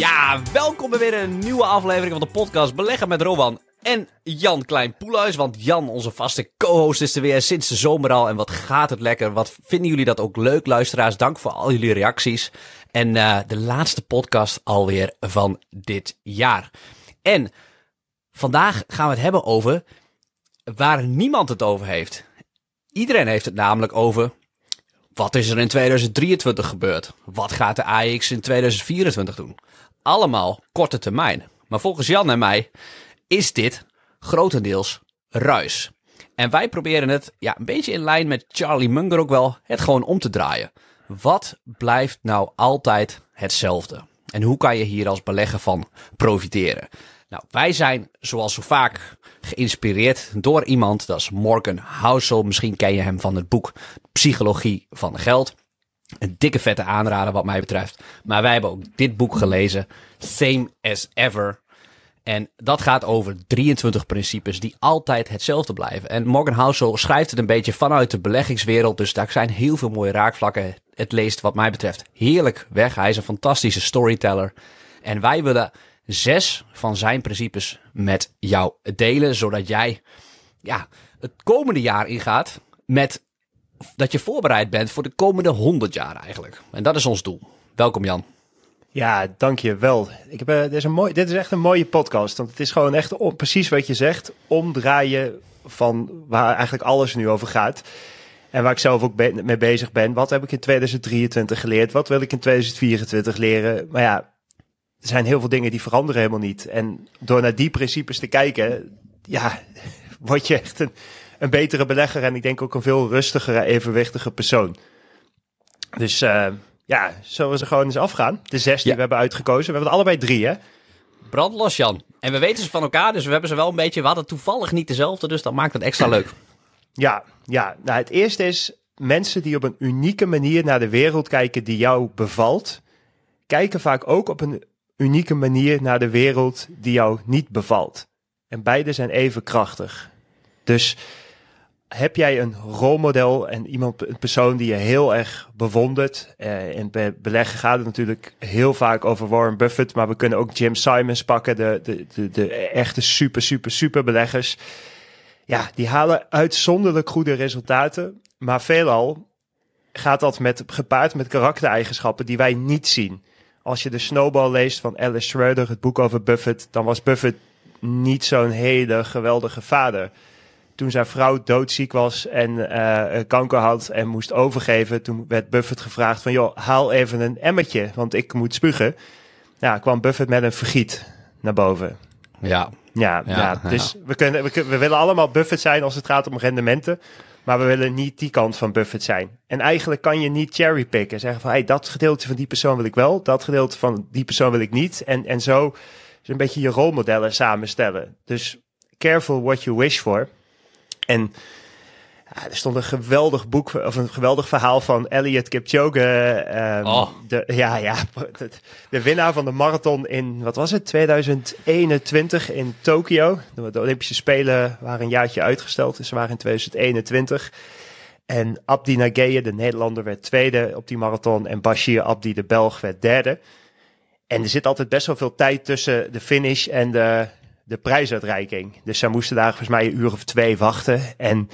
Ja, welkom bij weer een nieuwe aflevering van de podcast Beleggen met Rowan en Jan Klein Poelhuis. Want Jan, onze vaste co-host, is er weer sinds de zomer al. En wat gaat het lekker? Wat vinden jullie dat ook leuk, luisteraars? Dank voor al jullie reacties. En uh, de laatste podcast alweer van dit jaar. En vandaag gaan we het hebben over waar niemand het over heeft. Iedereen heeft het namelijk over wat is er in 2023 gebeurd? Wat gaat de AX in 2024 doen? Allemaal korte termijn. Maar volgens Jan en mij is dit grotendeels ruis. En wij proberen het, ja, een beetje in lijn met Charlie Munger ook wel, het gewoon om te draaien. Wat blijft nou altijd hetzelfde? En hoe kan je hier als belegger van profiteren? Nou, wij zijn zoals zo vaak geïnspireerd door iemand, dat is Morgan Housel. Misschien ken je hem van het boek Psychologie van Geld. Een dikke vette aanrader wat mij betreft. Maar wij hebben ook dit boek gelezen, Same as Ever. En dat gaat over 23 principes die altijd hetzelfde blijven. En Morgan Housel schrijft het een beetje vanuit de beleggingswereld. Dus daar zijn heel veel mooie raakvlakken. Het leest wat mij betreft heerlijk weg. Hij is een fantastische storyteller. En wij willen zes van zijn principes met jou delen. Zodat jij ja, het komende jaar ingaat met dat je voorbereid bent voor de komende 100 jaar eigenlijk. En dat is ons doel. Welkom Jan. Ja, dank je wel. Ik heb, uh, dit, is een mooi, dit is echt een mooie podcast. Want het is gewoon echt om, precies wat je zegt. Omdraaien van waar eigenlijk alles nu over gaat. En waar ik zelf ook mee bezig ben. Wat heb ik in 2023 geleerd? Wat wil ik in 2024 leren? Maar ja, er zijn heel veel dingen die veranderen helemaal niet. En door naar die principes te kijken, ja, word je echt een, een betere belegger. En ik denk ook een veel rustigere, evenwichtige persoon. Dus uh, ja, zullen we ze gewoon eens afgaan? De zes die we hebben uitgekozen. We hebben er allebei drie, hè? Brandlos, Jan. En we weten ze van elkaar, dus we hebben ze wel een beetje... We hadden toevallig niet dezelfde, dus dat maakt het extra leuk. Ja, ja. Nou, het eerste is mensen die op een unieke manier naar de wereld kijken die jou bevalt... kijken vaak ook op een unieke manier naar de wereld die jou niet bevalt. En beide zijn even krachtig. Dus heb jij een rolmodel en iemand, een persoon die je heel erg bewondert? Uh, in be beleggen gaat het natuurlijk heel vaak over Warren Buffett, maar we kunnen ook Jim Simons pakken, de, de, de, de echte super, super, super beleggers. Ja, die halen uitzonderlijk goede resultaten, maar veelal gaat dat met, gepaard met karaktereigenschappen die wij niet zien. Als je de Snowball leest van Alice Schroeder, het boek over Buffett, dan was Buffett niet zo'n hele geweldige vader toen zijn vrouw doodziek was en uh, kanker had en moest overgeven, toen werd Buffett gevraagd van, joh, haal even een emmertje, want ik moet spugen. Ja, kwam Buffett met een vergiet naar boven. Ja. Ja, ja, ja. dus We, kunnen, we, we willen allemaal Buffett zijn als het gaat om rendementen. Maar we willen niet die kant van Buffett zijn. En eigenlijk kan je niet cherrypicken. Zeggen van, hey, dat gedeelte van die persoon wil ik wel. Dat gedeelte van die persoon wil ik niet. En, en zo een beetje je rolmodellen samenstellen. Dus careful what you wish for. En ja, er stond een geweldig boek of een geweldig verhaal van Elliot Kipchoge. Um, oh. de, ja, ja, de, de, winnaar van de marathon in, wat was het, 2021 in Tokio. De, Olympische Spelen waren een jaartje uitgesteld, dus ze waren in 2021. En Abdi Nageye, de Nederlander, werd tweede op die marathon. En Bashir Abdi, de Belg, werd derde. En er zit altijd best wel veel tijd tussen de finish en de, de prijsuitreiking. Dus zij moesten daar volgens mij een uur of twee wachten. En,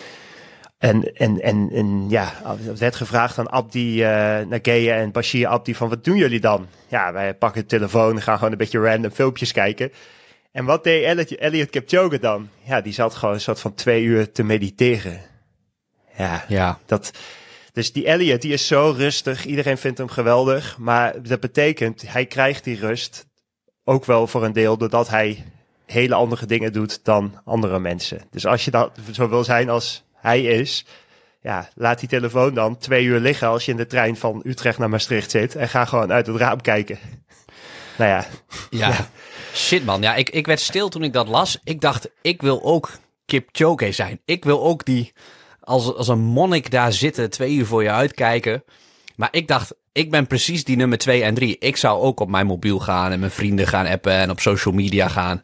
en, en, en, en ja, er werd gevraagd aan Abdi uh, Nageye en Bashir Abdi van wat doen jullie dan? Ja, wij pakken de telefoon en gaan gewoon een beetje random filmpjes kijken. En wat deed Elliot, Elliot Kipchoge dan? Ja, die zat gewoon een soort van twee uur te mediteren. Ja, ja. dat... Dus die Elliot, die is zo rustig. Iedereen vindt hem geweldig. Maar dat betekent, hij krijgt die rust ook wel voor een deel doordat hij hele andere dingen doet dan andere mensen. Dus als je dat zo wil zijn als hij is, ja, laat die telefoon dan twee uur liggen als je in de trein van Utrecht naar Maastricht zit en ga gewoon uit het raam kijken. Nou ja. Ja, shit man. Ja, ik, ik werd stil toen ik dat las. Ik dacht, ik wil ook Kip Choke zijn. Ik wil ook die, als, als een monnik daar zitten, twee uur voor je uitkijken. Maar ik dacht, ik ben precies die nummer twee en drie. Ik zou ook op mijn mobiel gaan en mijn vrienden gaan appen en op social media gaan.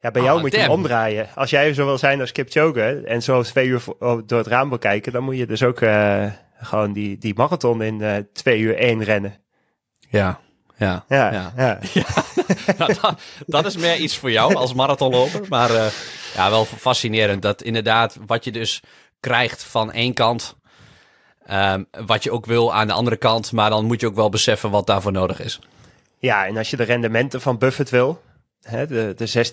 Ja, bij jou oh, moet je omdraaien. Als jij zo wil zijn als Kipchoge en zo twee uur door het raam wil kijken, dan moet je dus ook uh, gewoon die, die marathon in uh, twee uur één rennen. Ja, Ja, Ja, ja. ja. Nou, dat, dat is meer iets voor jou als marathonloper. Maar eh, ja, wel fascinerend dat inderdaad wat je dus krijgt van één kant, ehm, wat je ook wil aan de andere kant. Maar dan moet je ook wel beseffen wat daarvoor nodig is. Ja, en als je de rendementen van Buffett wil, de, de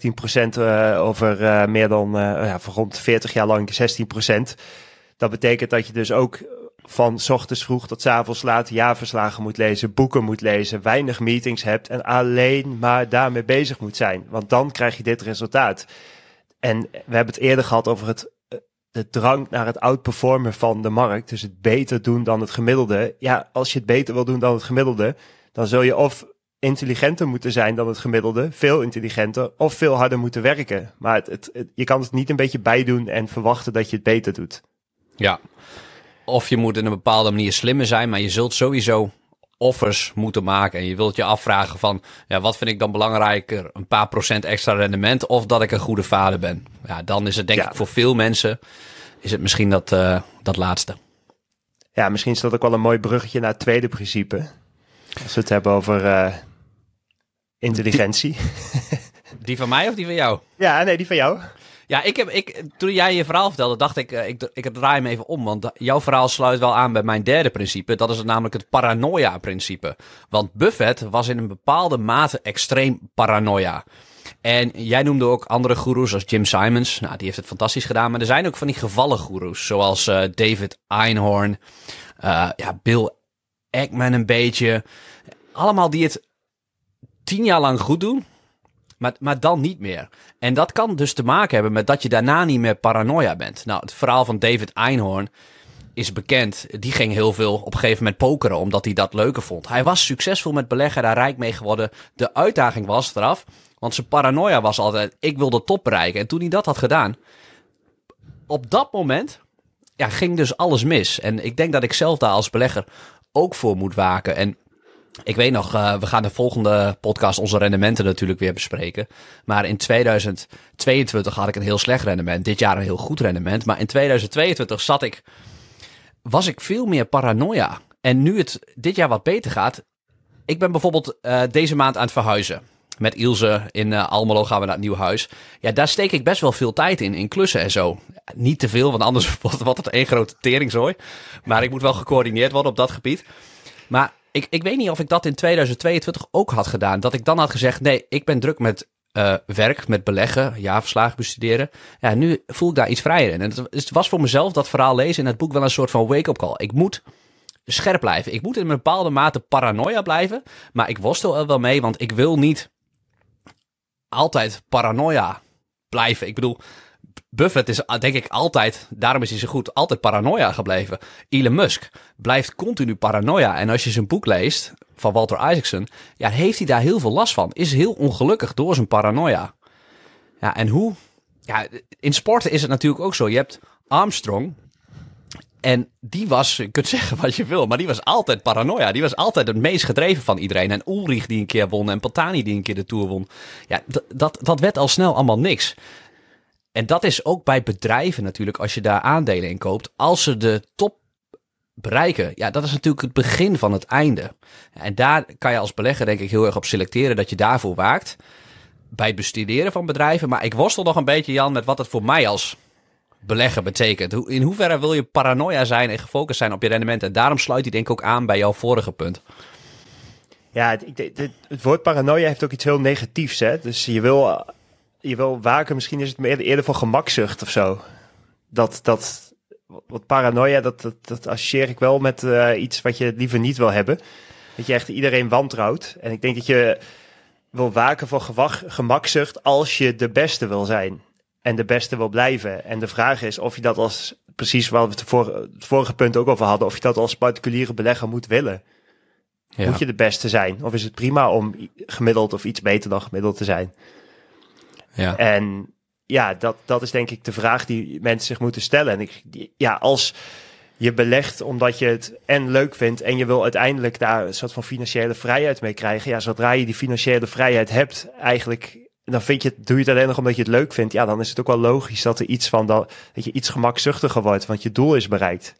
16% eh, over eh, meer dan, eh, ja, voor rond 40 jaar lang 16%. Dat betekent dat je dus ook van ochtends vroeg tot 's avonds laat jaarverslagen moet lezen, boeken moet lezen, weinig meetings hebt en alleen maar daarmee bezig moet zijn. Want dan krijg je dit resultaat. En we hebben het eerder gehad over het, de drang naar het outperformen van de markt. Dus het beter doen dan het gemiddelde. Ja, als je het beter wil doen dan het gemiddelde, dan zul je of intelligenter moeten zijn dan het gemiddelde, veel intelligenter, of veel harder moeten werken. Maar het, het, het- je kan het niet een beetje bijdoen en verwachten dat je het beter doet. Ja. Of je moet in een bepaalde manier slimmer zijn, maar je zult sowieso offers moeten maken. En je wilt je afvragen van, ja, wat vind ik dan belangrijker? Een paar procent extra rendement of dat ik een goede vader ben? Ja, dan is het denk Ja. ik voor veel mensen, is het misschien dat, eh, dat laatste. Ja, misschien is dat ook wel een mooi bruggetje naar het tweede principe. Als we het hebben over eh, intelligentie. Die van mij of die van jou? Ja, nee, die van jou. Ja, ik heb, ik, toen jij je verhaal vertelde, dacht ik, eh, ik, ik draai hem even om. Want jouw verhaal sluit wel aan bij mijn derde principe. Dat is het namelijk het paranoia-principe. Want Buffett was in een bepaalde mate extreem paranoia. En jij noemde ook andere goeroes als Jim Simons. Nou, die heeft het fantastisch gedaan. Maar er zijn ook van die gevallen goeroes. Zoals eh, David Einhorn. eh, ja, Bill Ackman een beetje. Allemaal die het tien jaar lang goed doen. Maar, maar dan niet meer. En dat kan dus te maken hebben met dat je daarna niet meer paranoia bent. Nou, het verhaal van David Einhorn is bekend. Die ging heel veel op een gegeven moment pokeren, omdat hij dat leuker vond. Hij was succesvol met beleggen, daar rijk mee geworden. De uitdaging was eraf, want zijn paranoia was altijd, ik wil de top bereiken. En toen hij dat had gedaan, op dat moment ja, ging dus alles mis. En ik denk dat ik zelf daar als belegger ook voor moet waken. En ik weet nog, eh, we gaan de volgende podcast onze rendementen natuurlijk weer bespreken. Maar in 2022 had ik een heel slecht rendement. Dit jaar een heel goed rendement. Maar in 2022 zat ik, was ik veel meer paranoia. En nu het dit jaar wat beter gaat. Ik ben bijvoorbeeld eh, deze maand aan het verhuizen. Met Ilse in eh, Almelo gaan we naar het nieuw huis. Ja, daar steek ik best wel veel tijd in, in klussen en zo. Niet te veel, want anders wordt het één grote teringzooi. Maar ik moet wel gecoördineerd worden op dat gebied. Maar ik, ik weet niet of ik dat in 2022 ook had gedaan. Dat ik dan had gezegd, nee, ik ben druk met eh, werk, met beleggen, jaarverslagen bestuderen. Ja, nu voel ik daar iets vrijer in. En het, het was voor mezelf, dat verhaal lezen in het boek, wel een soort van wake-up call. Ik moet scherp blijven. Ik moet in een bepaalde mate paranoia blijven. Maar ik worstel er wel mee, want ik wil niet altijd paranoia blijven. Ik bedoel, Buffett is denk ik altijd, daarom is hij zo goed, altijd paranoia gebleven. Elon Musk blijft continu paranoia. En als je zijn boek leest van Walter Isaacson, ja, heeft hij daar heel veel last van. Is heel ongelukkig door zijn paranoia. Ja, en hoe? Ja, in sporten is het natuurlijk ook zo. Je hebt Armstrong. En die was, je kunt zeggen wat je wil, maar die was altijd paranoia. Die was altijd het meest gedreven van iedereen. En Ulrich die een keer won en Patani die een keer de Tour won. Ja, dat, dat werd al snel allemaal niks. En dat is ook bij bedrijven natuurlijk, als je daar aandelen in koopt. Als ze de top bereiken, ja, dat is natuurlijk het begin van het einde. En daar kan je als belegger denk ik heel erg op selecteren dat je daarvoor waakt. Bij het bestuderen van bedrijven. Maar ik worstel nog een beetje, Jan, met wat het voor mij als belegger betekent. In hoeverre wil je paranoia zijn en gefocust zijn op je rendement? En daarom sluit hij denk ik ook aan bij jouw vorige punt. Ja, het, het, het woord paranoia heeft ook iets heel negatiefs. Hè? Dus je wil, je wil waken, misschien is het meer eerder voor gemakzucht of zo. Dat, dat, wat paranoia, dat, dat, dat associeer ik wel met eh, iets wat je liever niet wil hebben. Dat je echt iedereen wantrouwt. En ik denk dat je wil waken voor gewag, gemakzucht als je de beste wil zijn. En de beste wil blijven. En de vraag is of je dat als, precies waar we het, voor, het vorige punt ook over hadden, of je dat als particuliere belegger moet willen. Ja. Moet je de beste zijn? Of is het prima om gemiddeld of iets beter dan gemiddeld te zijn? ja. En ja, dat, dat is denk ik de vraag die mensen zich moeten stellen. En ik, ja, als je belegt omdat je het en leuk vindt en je wil uiteindelijk daar een soort van financiële vrijheid mee krijgen. Ja, zodra je die financiële vrijheid hebt, eigenlijk, dan vind je het, doe je het alleen nog omdat je het leuk vindt. Ja, dan is het ook wel logisch dat er iets van dat, dat je iets gemakzuchtiger wordt, want je doel is bereikt.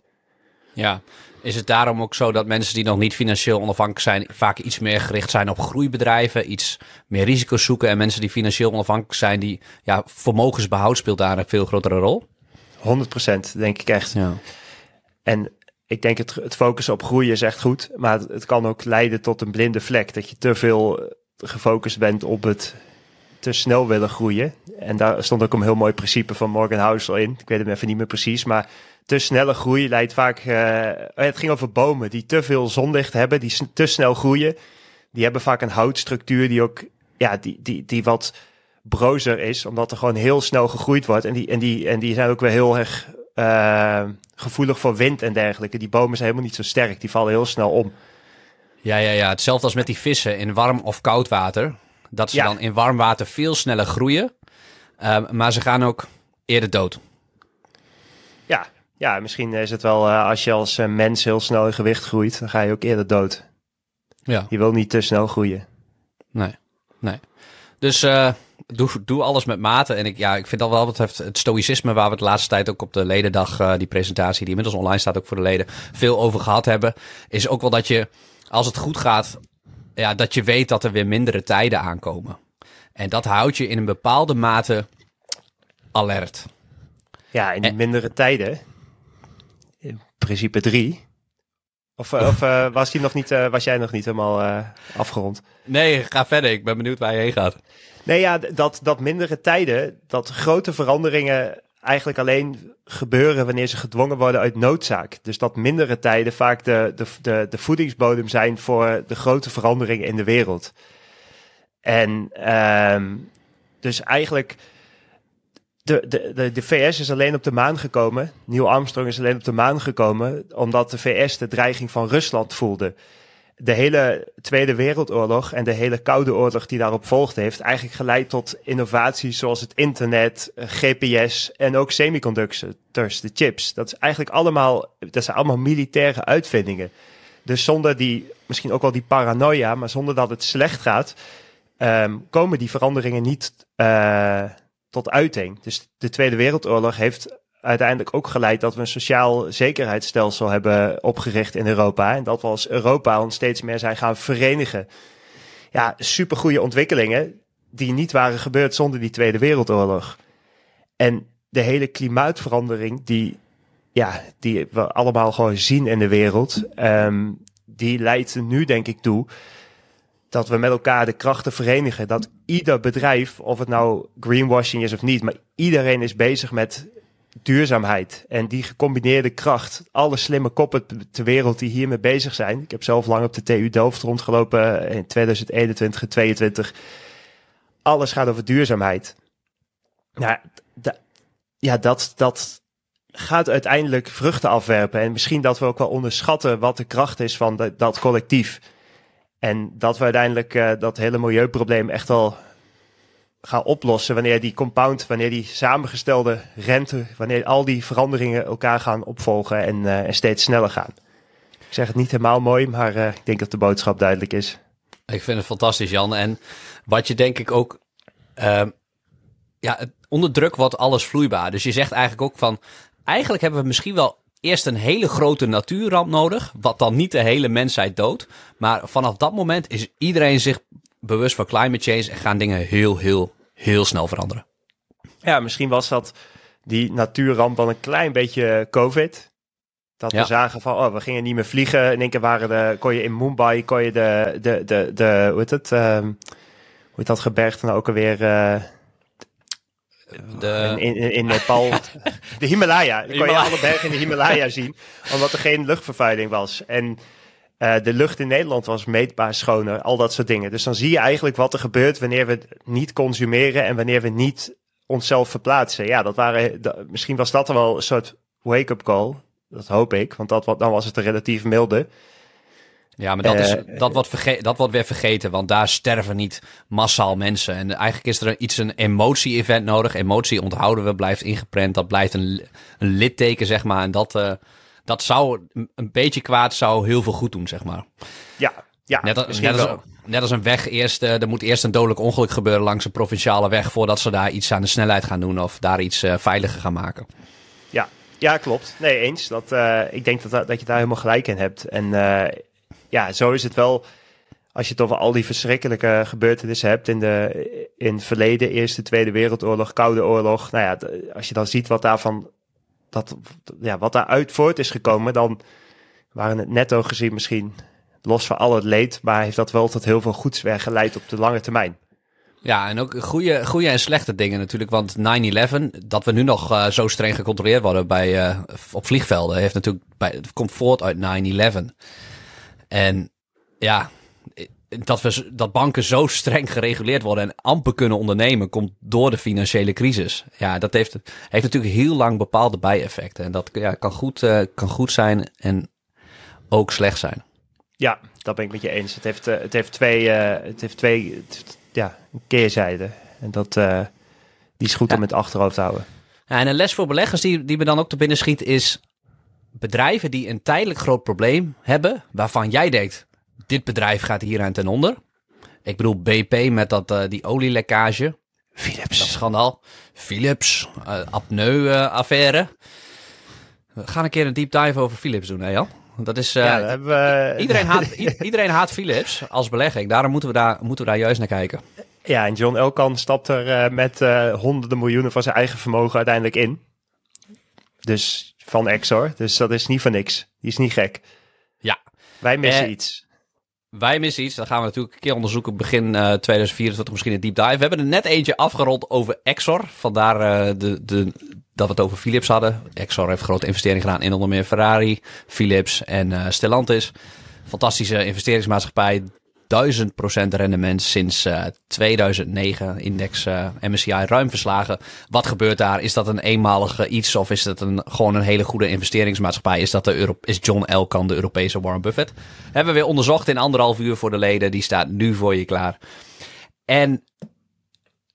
Ja, is het daarom ook zo dat mensen die nog niet financieel onafhankelijk zijn, vaak iets meer gericht zijn op groeibedrijven, iets meer risico's zoeken en mensen die financieel onafhankelijk zijn, die ja, vermogensbehoud speelt daar een veel grotere rol? 100% denk ik echt. Ja. En ik denk het, het focussen op groeien is echt goed, maar het, het kan ook leiden tot een blinde vlek. Dat je te veel eh, gefocust bent op het te snel willen groeien. En daar stond ook een heel mooi principe van Morgan Housel in. Ik weet hem even niet meer precies, maar te snelle groei leidt vaak. eh, het ging over bomen die te veel zonlicht hebben, die te snel groeien. Die hebben vaak een houtstructuur die ook, ja, die, die, die wat brozer is, omdat er gewoon heel snel gegroeid wordt. En die, en die, en die zijn ook weer heel erg eh, gevoelig voor wind en dergelijke. Die bomen zijn helemaal niet zo sterk, die vallen heel snel om. Ja, ja, ja. Hetzelfde als met die vissen in warm of koud water. Dat ze Ja. dan in warm water veel sneller groeien. Ehm, maar ze gaan ook eerder dood. Ja, ja misschien is het wel eh, als je als eh, mens heel snel in gewicht groeit, dan ga je ook eerder dood. Ja. Je wil niet te snel groeien. Nee, nee. Dus eh, doe, doe alles met mate. En ik, ja, ik vind dat wel wat betreft het stoïcisme waar we de laatste tijd ook op de ledendag, die presentatie die inmiddels online staat ook voor de leden, veel over gehad hebben. Is ook wel dat je, als het goed gaat, ja, dat je weet dat er weer mindere tijden aankomen. En dat houdt je in een bepaalde mate alert. Ja, in die En- mindere tijden, in principe drie. Of, eh, of eh, was, die nog niet, eh, was jij nog niet helemaal afgerond? Nee, ga verder. Ik ben benieuwd waar je heen gaat. Nee, ja, dat, dat mindere tijden, dat grote veranderingen eigenlijk alleen gebeuren wanneer ze gedwongen worden uit noodzaak. Dus dat mindere tijden vaak de, de, de, de voedingsbodem zijn voor de grote veranderingen in de wereld. En ehm, dus eigenlijk, de, de, de, de VS is alleen op de maan gekomen. Neil Armstrong is alleen op de maan gekomen omdat de VS de dreiging van Rusland voelde de hele Tweede Wereldoorlog en de hele Koude Oorlog die daarop volgde, heeft eigenlijk geleid tot innovaties zoals het internet, eh, GPS en ook semiconductors, de chips. Dat is eigenlijk allemaal, dat zijn allemaal militaire uitvindingen. Dus zonder die, misschien ook wel die paranoia, maar zonder dat het slecht gaat, ehm, komen die veranderingen niet eh, tot uiting. Dus de Tweede Wereldoorlog heeft uiteindelijk ook geleid dat we een sociaal zekerheidsstelsel hebben opgericht in Europa. En dat we als Europa ons steeds meer zijn gaan verenigen. Ja, supergoeie ontwikkelingen die niet waren gebeurd zonder die Tweede Wereldoorlog. En de hele klimaatverandering die, ja, die we allemaal gewoon zien in de wereld, ehm, die leidt nu denk ik toe dat we met elkaar de krachten verenigen. Dat ieder bedrijf, of het nou greenwashing is of niet, maar iedereen is bezig met duurzaamheid. En die gecombineerde kracht, alle slimme koppen ter wereld die hiermee bezig zijn. Ik heb zelf lang op de TU Delft rondgelopen in 2021 en 2022. Alles gaat over duurzaamheid. Nou, ja, dat, dat gaat uiteindelijk vruchten afwerpen. En misschien dat we ook wel onderschatten wat de kracht is van dat collectief. En dat we uiteindelijk eh, dat hele milieuprobleem echt wel gaan oplossen wanneer die compound, wanneer die samengestelde rente, wanneer al die veranderingen elkaar gaan opvolgen en, eh, steeds sneller gaan. Ik zeg het niet helemaal mooi, maar eh, ik denk dat de boodschap duidelijk is. Ik vind het fantastisch, Jan. En wat je denk ik ook... ehm, ja, onder druk wordt alles vloeibaar. Dus je zegt eigenlijk ook van... Eigenlijk hebben we misschien wel eerst een hele grote natuurramp nodig. Wat dan niet de hele mensheid doodt. Maar vanaf dat moment is iedereen zich bewust van climate change. En gaan dingen heel, heel, heel snel veranderen. Ja, misschien was dat die natuurramp wel een klein beetje COVID. Dat Ja. we zagen van, oh, we gingen niet meer vliegen. In één keer waren de, kon je in Mumbai, kon je de, de, de, de hoe heet het, ehm, hoe heet dat gebergte nou ook alweer, eh, De, in, in, in Nepal. De Himalaya. Kon je alle bergen in de Himalaya zien. Omdat er geen luchtvervuiling was. En eh, de lucht in Nederland was meetbaar schoner. Al dat soort dingen. Dus dan zie je eigenlijk wat er gebeurt wanneer we niet consumeren. En wanneer we niet onszelf verplaatsen. Ja, dat waren, misschien was dat wel een soort wake-up call. Dat hoop ik. Want dat, dan was het een relatief milde. Ja, maar dat, is, Eh, dat, wordt verge- dat wordt weer vergeten, want daar sterven niet massaal mensen. En eigenlijk is er iets een emotie-event nodig. Emotie onthouden we, blijft ingeprent. Dat blijft een, een litteken, zeg maar. En dat, eh, dat zou een- beetje kwaad zou heel veel goed doen, zeg maar. Ja, ja Net, als, net, als, wel. net als een weg eerst, eh, er moet eerst een dodelijk ongeluk gebeuren langs een provinciale weg... voordat ze daar iets aan de snelheid gaan doen of daar iets eh, veiliger gaan maken. Ja, Ja, klopt. Nee, eens. Dat, uh, ik denk dat, dat je daar helemaal gelijk in hebt. En ja, zo is het wel. Als je het over al die verschrikkelijke gebeurtenissen hebt in, de, in het verleden, Eerste, Tweede Wereldoorlog, Koude Oorlog. Nou ja, als je dan ziet wat daarvan, dat, ja, wat daaruit voort is gekomen, dan waren het netto gezien misschien los van al het leed, maar heeft dat wel tot heel veel goeds weggeleid op de lange termijn. Ja, en ook goede, goede en slechte dingen natuurlijk. Want 9-11, dat we nu nog uh, zo streng gecontroleerd worden bij, uh, op vliegvelden, heeft natuurlijk bij, komt voort uit 9-11. En ja, dat, we, dat banken zo streng gereguleerd worden en amper kunnen ondernemen, komt door de financiële crisis. Ja, dat heeft, heeft natuurlijk heel lang bepaalde bijeffecten. En dat ja, kan, goed, uh, kan goed zijn en ook slecht zijn. Ja, dat ben ik met je eens. Het heeft, uh, het heeft twee, uh, het heeft twee het heeft, ja, keerzijden. En dat die is goed ja. om het achterhoofd te houden. Ja, en een les voor beleggers die, die me dan ook te binnen schiet is bedrijven die een tijdelijk groot probleem hebben, waarvan jij denkt, dit bedrijf gaat hier aan ten onder. Ik bedoel BP met dat, uh, die olielekkage. Philips. Dat schandaal. Philips, uh, apneu-affaire. We gaan een keer een deep dive over Philips doen, hè Jan? Dat is, uh, ja, we... iedereen, haat, iedereen haat Philips als belegging. Daarom moeten we daar, moeten we daar juist naar kijken. Ja, en John Elkan stapt er met honderden miljoenen van zijn eigen vermogen uiteindelijk in. Dus van Exor. Dus dat is niet voor niks. Die is niet gek. Ja. Wij missen iets. Wij missen iets. Dat gaan we natuurlijk een keer onderzoeken. Begin uh, 2024 misschien een deep dive. We hebben er net eentje afgerond over Exor. Vandaar uh, de, de, dat we het over Philips hadden. Exor heeft grote investeringen gedaan in onder meer Ferrari, Philips en uh, Stellantis. Fantastische investeringsmaatschappij. 1000% rendement sinds uh, 2009. Index uh, MSCI ruim verslagen. Wat gebeurt daar? Is dat een eenmalige iets of is dat een, gewoon een hele goede investeringsmaatschappij? Is, dat de Euro is John Elkan de Europese Warren Buffett? Hebben we weer onderzocht in anderhalf uur voor de leden. Die staat nu voor je klaar. En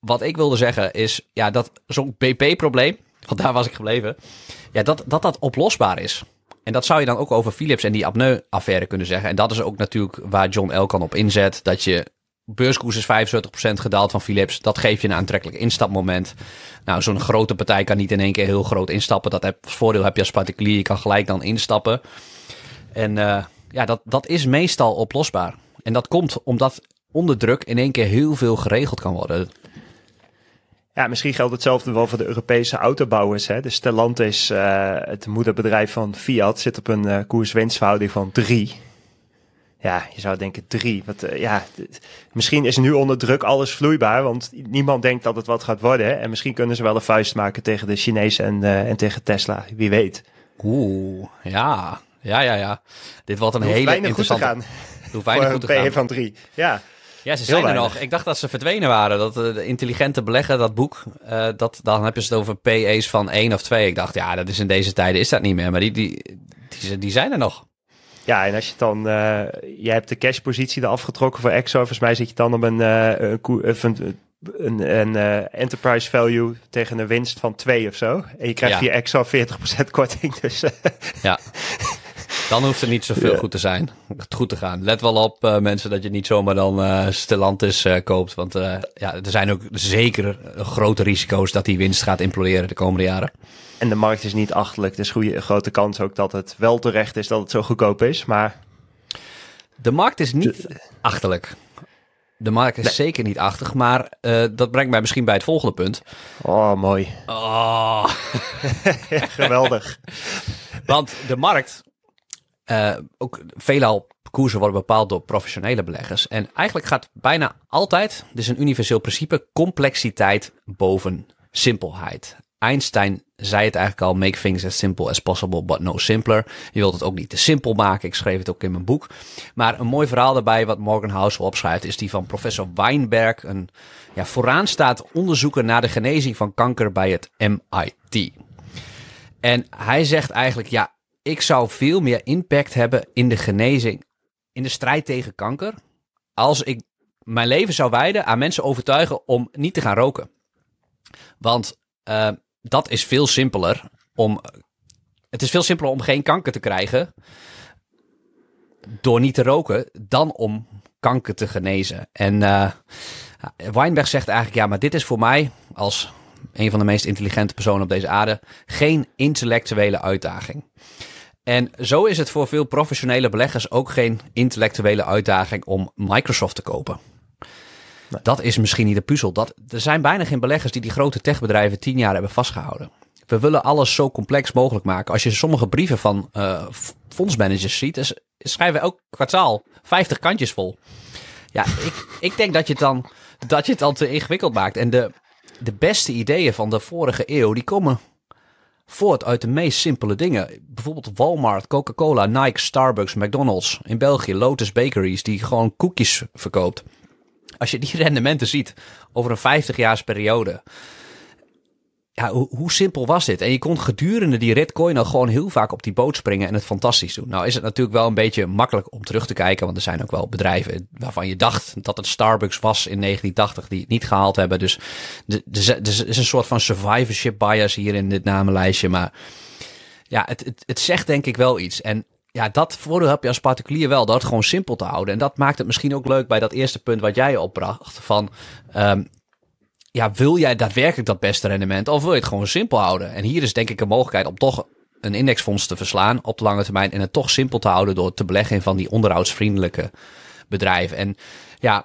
wat ik wilde zeggen is, ja, dat zo'n BP-probleem, want daar was ik gebleven, ja, dat, dat dat oplosbaar is. En dat zou je dan ook over Philips en die apneu-affaire kunnen zeggen. En dat is ook natuurlijk waar John Elkan op inzet. Dat je beurskoers is 75% gedaald van Philips. Dat geeft je een aantrekkelijk instapmoment. Nou, zo'n grote partij kan niet in één keer heel groot instappen. Dat heb, voordeel heb je als particulier. Je kan gelijk dan instappen. En uh, ja, dat, dat is meestal oplosbaar. En dat komt omdat onder druk in één keer heel veel geregeld kan worden. Ja, misschien geldt hetzelfde wel voor de Europese autobouwers. Hè. De Stellantis, uh, het moederbedrijf van Fiat, zit op een uh, koers-winstverhouding van drie. Ja, je zou denken drie. Wat, uh, ja, misschien is nu onder druk alles vloeibaar, want niemand denkt dat het wat gaat worden. Hè. En misschien kunnen ze wel een vuist maken tegen de Chinezen en, en tegen Tesla, wie weet. Oeh, ja. Ja, ja, ja. Dit wordt een hele interessante... Goed te gaan. Hoe weinig goed te gaan. van drie, ja. Ja, ze zijn er nog. Ik dacht dat ze verdwenen waren. Dat uh, de intelligente belegger, dat boek, uh, dat, dan heb je het over PE's van 1 of 2. Ik dacht, ja, dat is in deze tijden is dat niet meer. Maar die, die, die, die zijn er nog. Ja, en als je dan, uh, jij hebt de cashpositie er afgetrokken voor Exo. Volgens mij zit je dan op een, een, een, een, een enterprise value tegen een winst van 2 of zo. En je krijgt ja. via Exo 40% korting. Dus ja. Dan hoeft het niet zoveel ja. goed te zijn. Goed te gaan. Let wel op uh, mensen dat je niet zomaar dan uh, Stellantis uh, koopt. Want ja, er zijn ook zeker grote risico's dat die winst gaat imploderen de komende jaren. En de markt is niet achterlijk. Dus goede, grote kans ook dat het wel terecht is dat het zo goedkoop is. Maar... De markt is niet achterlijk. De markt is nee. zeker niet achtig, maar uh, dat brengt mij misschien bij het volgende punt. Oh, mooi. Oh. Geweldig. Want de markt uh, ook veelal koersen worden bepaald door professionele beleggers. En eigenlijk gaat bijna altijd, dus een universeel principe, complexiteit boven simpelheid. Einstein zei het eigenlijk al, make things as simple as possible, but no simpler. Je wilt het ook niet te simpel maken, ik schreef het ook in mijn boek. Maar een mooi verhaal daarbij, wat Morgan Housel opschrijft, is die van professor Weinberg, een ja, vooraanstaand onderzoeker naar de genezing van kanker bij het MIT. En hij zegt eigenlijk, ja, ik zou veel meer impact hebben in de genezing, in de strijd tegen kanker, als ik mijn leven zou wijden aan mensen overtuigen om niet te gaan roken. Want uh, dat is veel simpeler om. Het is veel simpeler om geen kanker te krijgen door niet te roken dan om kanker te genezen. En uh, Weinberg zegt eigenlijk, ja, maar dit is voor mij als een van de meest intelligente personen op deze aarde, geen intellectuele uitdaging. En zo is het voor veel professionele beleggers ook geen intellectuele uitdaging om Microsoft te kopen. Dat is misschien niet de puzzel. Dat, er zijn bijna geen beleggers die die grote techbedrijven tien jaar hebben vastgehouden. We willen alles zo complex mogelijk maken. Als je sommige brieven van uh, fondsmanagers ziet, schrijven elk kwartaal 50 kantjes vol. Ja, ik, ik denk dat je, het dan, dat je het dan te ingewikkeld maakt. En de, de beste ideeën van de vorige eeuw, die komen voort uit de meest simpele dingen. Bijvoorbeeld Walmart, Coca-Cola, Nike, Starbucks, McDonald's. In België Lotus Bakeries, die gewoon koekjes verkoopt. Als je die rendementen ziet over een 50 jaars periode hoe, hoe, simpel was dit? En je kon gedurende die rit kon je nou gewoon heel vaak op die boot springen en het fantastisch doen. Nou is het natuurlijk wel een beetje makkelijk om terug te kijken, want er zijn ook wel bedrijven waarvan je dacht dat het Starbucks was in 1980 die het niet gehaald hebben. Dus er is een soort van survivorship bias hier in dit namenlijstje. Maar ja, het, het, zegt denk ik wel iets. En ja, dat voordeel heb je als particulier wel, dat gewoon simpel te houden. En dat maakt het misschien ook leuk bij dat eerste punt wat jij opbracht. Van um, ja, wil jij daadwerkelijk dat beste rendement of wil je het gewoon simpel houden? En hier is denk ik een mogelijkheid om toch een indexfonds te verslaan op de lange termijn en het toch simpel te houden door te beleggen in van die onderhoudsvriendelijke bedrijven. En ja,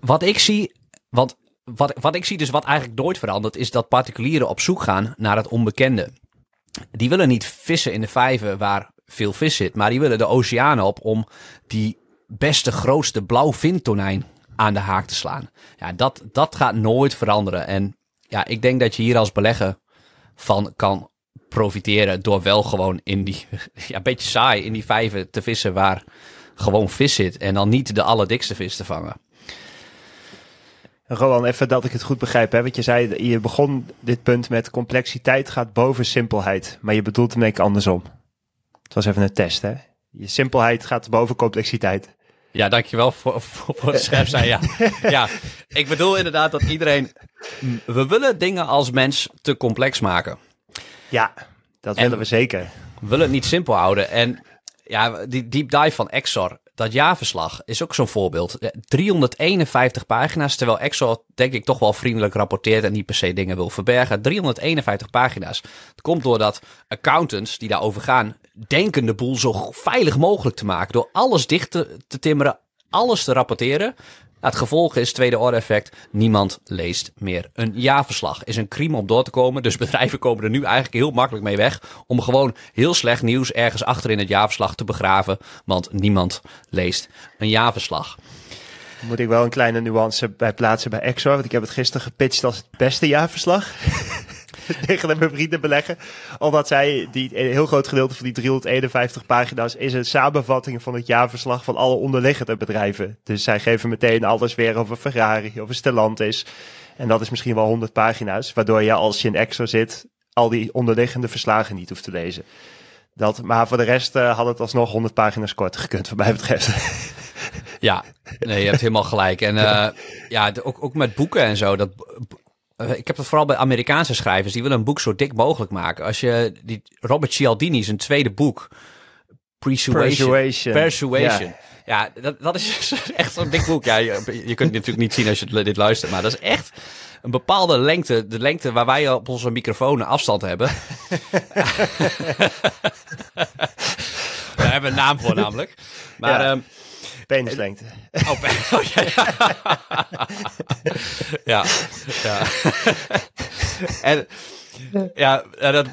wat ik zie, want wat, wat ik zie dus wat eigenlijk nooit verandert, is dat particulieren op zoek gaan naar het onbekende. Die willen niet vissen in de vijven waar veel vis zit, maar die willen de oceanen op om die beste, grootste blauwvintonijn aan de haak te slaan. Ja, dat, dat gaat nooit veranderen. En ja, ik denk dat je hier als belegger van kan profiteren door wel gewoon in die, ja, beetje saai in die vijven te vissen waar gewoon vis zit. En dan niet de allerdikste vis te vangen. Rowan, even dat ik het goed begrijp. Hè? Want je zei, je begon dit punt met complexiteit gaat boven simpelheid. Maar je bedoelt hem denk andersom. Het was even een test, hè? Je simpelheid gaat boven complexiteit. Ja, dankjewel voor, voor, voor het scherp zijn. Ja. ja, ik bedoel inderdaad dat iedereen... We willen dingen als mens te complex maken. Ja, dat willen we zeker. We willen het niet simpel houden. En ja, die deep dive van Exor, dat jaarverslag, is ook zo'n voorbeeld. 351 pagina's, terwijl Exor denk ik toch wel vriendelijk rapporteert en niet per se dingen wil verbergen. 351 pagina's. Het komt doordat accountants die daarover gaan, denken de boel zo veilig mogelijk te maken. Door alles dicht te, timmeren, alles te rapporteren. het gevolg is, tweede orde effect, niemand leest meer een jaarverslag. Is een crime om door te komen, dus bedrijven komen er nu eigenlijk heel makkelijk mee weg. Om gewoon heel slecht nieuws ergens achter in het jaarverslag te begraven, want niemand leest een jaarverslag. Moet ik wel een kleine nuance bij plaatsen bij Exor, want ik heb het gisteren gepitcht als het beste jaarverslag. tegen mijn vrienden beleggen. Omdat zij, die, een heel groot gedeelte van die 351 pagina's is een samenvatting van het jaarverslag van alle onderliggende bedrijven. Dus zij geven meteen alles weer over Ferrari, over Stellantis. En dat is misschien wel 100 pagina's, waardoor je als je in Exo zit, al die onderliggende verslagen niet hoeft te lezen. Dat, maar voor de rest uh, had het alsnog 100 pagina's korter gekund, wat mij betreft. Ja, nee, je hebt helemaal gelijk. En uh, ja, ook, ook met boeken en zo. Dat eh, ik heb het vooral bij Amerikaanse schrijvers. Die willen een boek zo dik mogelijk maken. Als je die Robert Cialdini zijn tweede boek Persuasion. Persuasion. Persuasion. Ja, dat, dat is echt zo'n dik boek. Ja, je, je, kunt het natuurlijk niet zien als je dit luistert, maar dat is echt een bepaalde lengte. De lengte waar wij op onze microfoon afstand hebben. Daar hebben we een naam voor namelijk. Maar ja. um, Penislengte. Oh, oh ja. ja. en ja, dat,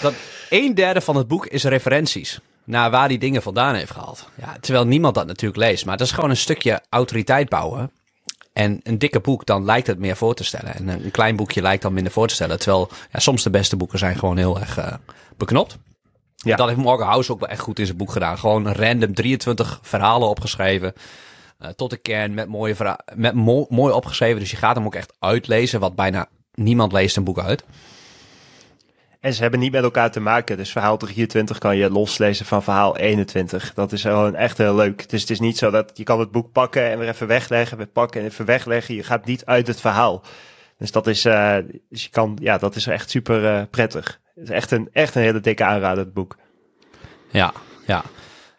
dat een derde van het boek is referenties naar waar die dingen vandaan heeft gehaald. Ja, terwijl niemand dat natuurlijk leest. Maar dat is gewoon een stukje autoriteit bouwen. En een dikke boek, dan lijkt het meer voor te stellen. En een klein boekje lijkt dan minder voor te stellen. Terwijl ja, soms de beste boeken zijn gewoon heel erg uh, beknopt. Ja. Dat heeft Morgan House ook wel echt goed in zijn boek gedaan. Gewoon random 23 verhalen opgeschreven. Uh, tot de kern met mooie met mo mooi opgeschreven. Dus je gaat hem ook echt uitlezen. Wat bijna niemand leest een boek uit. En ze hebben niet met elkaar te maken. Dus verhaal 23 kan je loslezen van verhaal 21. Dat is gewoon echt heel leuk. Dus het is niet zo dat je kan het boek pakken en weer even wegleggen. Weer pakken en even wegleggen. Je gaat niet uit het verhaal. Dus dat is, uh, dus je kan, ja, dat is echt super uh, prettig. Is echt een, echt een hele dikke aanrader, het boek. Ja, ja.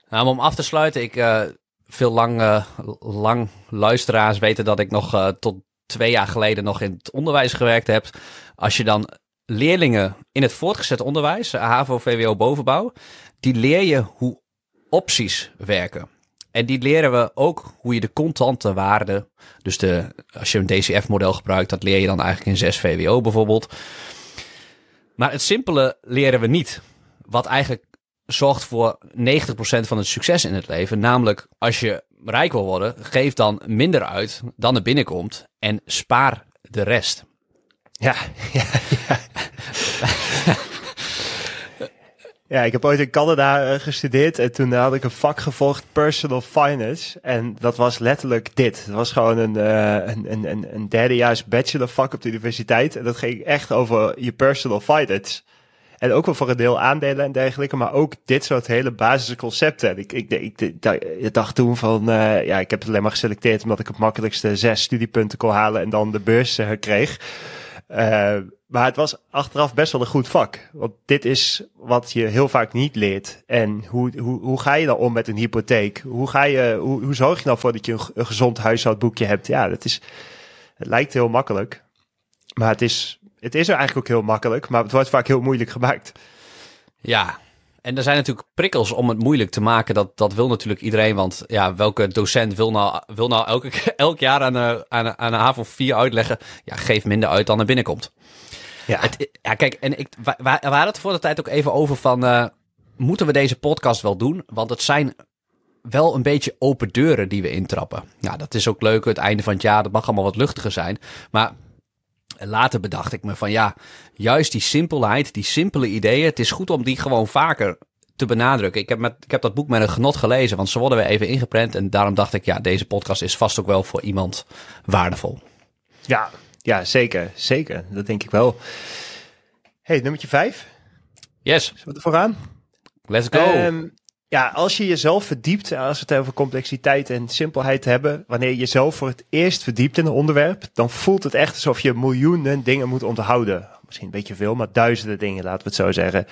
Nou, om af te sluiten, ik, uh, veel lang, uh, lang luisteraars weten dat ik nog uh, tot twee jaar geleden nog in het onderwijs gewerkt hebt. Als je dan leerlingen in het voortgezet onderwijs, HAVO, VWO, bovenbouw, die leer je hoe opties werken. En die leren we ook hoe je de contante waarde, dus de, als je een DCF-model gebruikt, dat leer je dan eigenlijk in 6 VWO bijvoorbeeld. Maar het simpele leren we niet. Wat eigenlijk zorgt voor 90% van het succes in het leven. Namelijk, als je rijk wil worden, geef dan minder uit dan er binnenkomt en spaar de rest. Ja, ja, ja. Ja, ik heb ooit in Canada uh, gestudeerd en toen had ik een vak gevolgd, personal finance. En dat was letterlijk dit. Het was gewoon een, uh, een, een, een derdejaars bachelorvak op de universiteit. En dat ging echt over je personal finance. En ook wel voor een deel aandelen en dergelijke, maar ook dit soort hele basisconcepten. Ik, ik, ik, ik dacht toen van, uh, ja, ik heb het alleen maar geselecteerd omdat ik het makkelijkste zes studiepunten kon halen en dan de beurs kreeg. Uh, maar het was achteraf best wel een goed vak. Want dit is wat je heel vaak niet leert. En hoe, hoe, hoe ga je dan om met een hypotheek? Hoe, ga je, hoe, hoe zorg je nou voor dat je een, een gezond huishoudboekje hebt? Ja, dat is, het lijkt heel makkelijk. Maar het is, het is er eigenlijk ook heel makkelijk. Maar het wordt vaak heel moeilijk gemaakt. Ja, en er zijn natuurlijk prikkels om het moeilijk te maken. Dat, dat wil natuurlijk iedereen. Want ja, welke docent wil nou, wil nou elke, elk jaar aan, een, aan, aan een HAVO 4 uitleggen? Ja, geef minder uit dan er binnenkomt. Ja, het, ja kijk, en ik, we, we hadden het voor de tijd ook even over van... Uh, moeten we deze podcast wel doen? Want het zijn wel een beetje open deuren die we intrappen. Ja, dat is ook leuk. Het einde van het jaar, dat mag allemaal wat luchtiger zijn. Maar later bedacht ik me van ja, juist die simpelheid, die simpele ideeën. Het is goed om die gewoon vaker te benadrukken. Ik heb, met, ik heb dat boek met een genot gelezen, want ze worden weer even ingeprent. En daarom dacht ik, ja, deze podcast is vast ook wel voor iemand waardevol. Ja, ja, zeker. Zeker. Dat denk ik wel. Hey, nummertje vijf. Yes. Zullen we er vooraan? Let's go. Um, ja, als je jezelf verdiept, als we het over complexiteit en simpelheid hebben, wanneer je jezelf voor het eerst verdiept in een onderwerp, dan voelt het echt alsof je miljoenen dingen moet onthouden. Misschien een beetje veel, maar duizenden dingen, laten we het zo zeggen.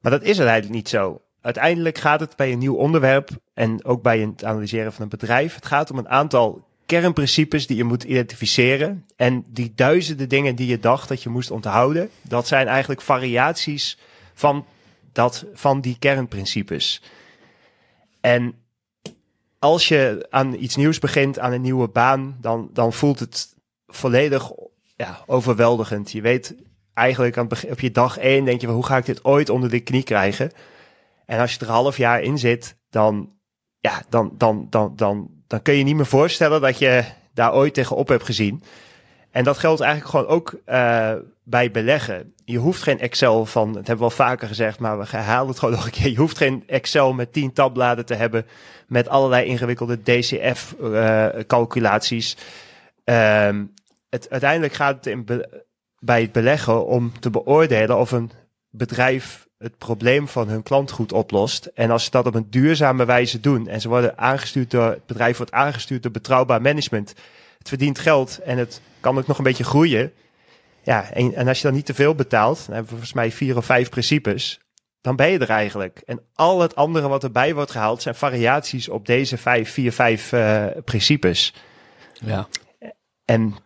Maar dat is het eigenlijk niet zo. Uiteindelijk gaat het bij een nieuw onderwerp en ook bij het analyseren van een bedrijf, het gaat om een aantal kernprincipes die je moet identificeren. En die duizenden dingen die je dacht dat je moest onthouden, dat zijn eigenlijk variaties van, dat, van die kernprincipes. En als je aan iets nieuws begint, aan een nieuwe baan, dan, dan voelt het volledig ja, overweldigend. Je weet eigenlijk aan op je dag één, denk je, hoe ga ik dit ooit onder de knie krijgen? En als je er een half jaar in zit, dan, ja, dan, dan, dan, dan, dan kun je niet meer voorstellen dat je daar ooit tegenop hebt gezien. En dat geldt eigenlijk gewoon ook uh, bij beleggen. Je hoeft geen Excel van, het hebben we al vaker gezegd, maar we herhalen het gewoon nog een keer. Je hoeft geen Excel met tien tabbladen te hebben met allerlei ingewikkelde DCF-calculaties. Uh, um, het, uiteindelijk gaat het bij het beleggen om te beoordelen of een bedrijf het probleem van hun klant goed oplost. En als ze dat op een duurzame wijze doen en ze worden aangestuurd door, het bedrijf wordt aangestuurd door betrouwbaar management. Het verdient geld en het kan ook nog een beetje groeien. Ja, en, en als je dan niet te veel betaalt, dan hebben we volgens mij vier of vijf principes, dan ben je er eigenlijk. En al het andere wat erbij wordt gehaald zijn variaties op deze vijf, vier, vijf uh, principes. Ja. En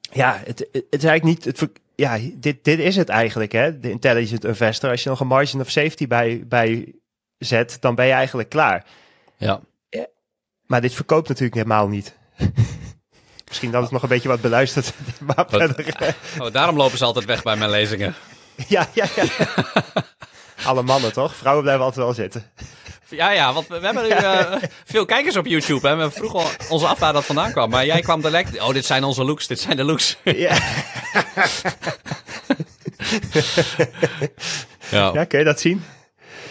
ja, het, het, is eigenlijk niet, het, ja, dit, dit is het eigenlijk, hè? De intelligent investor. Als je nog een margin of safety bij, bij zet, dan ben je eigenlijk klaar. Ja. Maar dit verkoopt natuurlijk helemaal niet. Misschien dat het nog een beetje wat beluisterd. Maar verder, oh, daarom lopen ze altijd weg bij mijn lezingen. ja, ja, ja. Alle mannen toch? Vrouwen blijven altijd wel zitten. Ja, ja, want we, hebben nu uh, veel kijkers op YouTube. Hè? We vroegen ons af waar dat vandaan kwam. Maar jij kwam direct... Oh, dit zijn onze looks. Dit zijn de looks. Ja. ja. ja, kun je dat zien?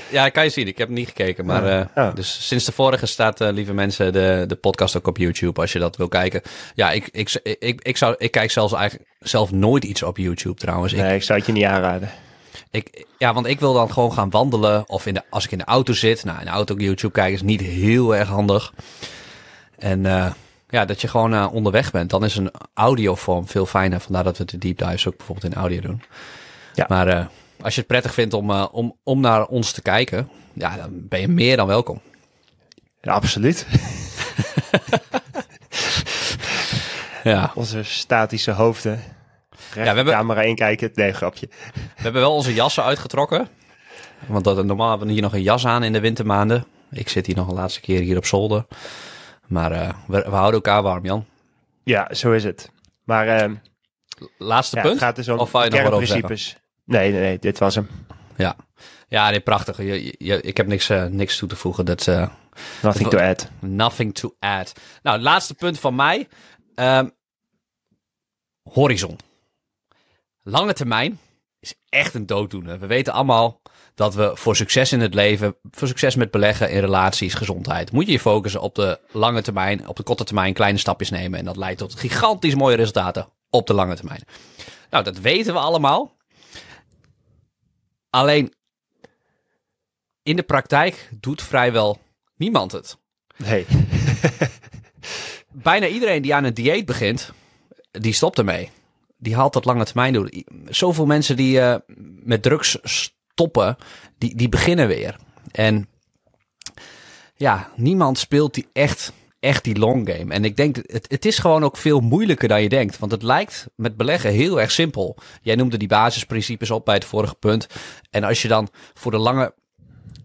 Ja, kan je zien. Ik heb niet gekeken. Maar, uh, oh. Dus sinds de vorige staat, uh, lieve mensen, de, de podcast ook op YouTube. Als je dat wil kijken. Ja, ik, ik, ik, ik, zou, ik kijk zelfs eigenlijk zelf nooit iets op YouTube trouwens. Nee, ik, ik zou het je niet aanraden. Ik, ja, want ik wil dan gewoon gaan wandelen. Of in de, als ik in de auto zit. Nou, in de auto YouTube kijken is niet heel erg handig. En uh, ja, dat je gewoon uh, onderweg bent. Dan is een audiovorm veel fijner. Vandaar dat we de deep dives ook bijvoorbeeld in audio doen. Ja. Maar uh, als je het prettig vindt om, om, om naar ons te kijken. Ja, dan ben je meer dan welkom. Ja, absoluut. Ja. Onze statische hoofden. Recht we hebben- camera inkijken. Nee, grapje. We hebben wel onze jassen uitgetrokken. Want dat, normaal hebben we hier nog een jas aan in de wintermaanden. Ik zit hier nog een laatste keer hier op zolder. Maar eh, we, we houden elkaar warm, Jan. Ja, zo is het. Maar ehm, Laatste ja, punt? het gaat dus om Of je nog over kernprincipes. Nee, nee, nee, dit was hem. Ja. Ja, nee, prachtig. Je, je, ik heb niks, eh, niks toe te voegen. Dat eh, Nothing to add. nothing to add. Nou, het laatste punt van mij. Ehm, horizon. Lange termijn is echt een dooddoener. We weten allemaal dat we voor succes in het leven, voor succes met beleggen in relaties, gezondheid, moet je je focussen op de lange termijn, op de korte termijn kleine stapjes nemen. En dat leidt tot gigantisch mooie resultaten op de lange termijn. Nou, dat weten we allemaal. Alleen in de praktijk doet vrijwel niemand het. Nee. Bijna iedereen die aan een dieet begint, die stopt ermee. Die haalt dat lange termijn doel. Zoveel mensen die eh, met drugs stoppen, die, die beginnen weer. En ja, niemand speelt die echt, echt die long game. En ik denk, het, het is gewoon ook veel moeilijker dan je denkt. Want het lijkt met beleggen heel erg simpel. Jij noemde die basisprincipes op bij het vorige punt. En als je dan voor de lange,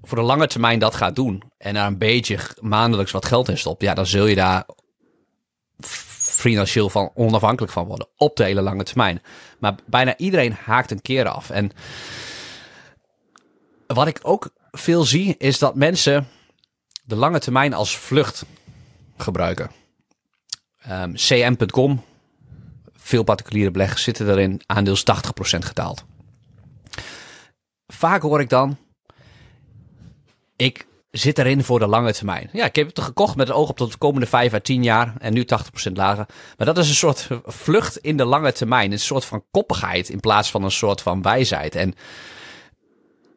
voor de lange termijn dat gaat doen. En daar een beetje maandelijks wat geld in stopt. Ja, dan zul je daar financieel van onafhankelijk van worden. Op de hele lange termijn. Maar bijna iedereen haakt een keer af. En wat ik ook veel zie, is dat mensen de lange termijn als vlucht gebruiken. Ehm, CM.com, veel particuliere beleggers zitten erin, aandeel is 80% gedaald. Vaak hoor ik dan, ik zit erin voor de lange termijn. Ja, ik heb het gekocht met het oog op tot de komende 5 à 10 jaar en nu 80% lager. Maar dat is een soort vlucht in de lange termijn. Een soort van koppigheid in plaats van een soort van wijsheid. En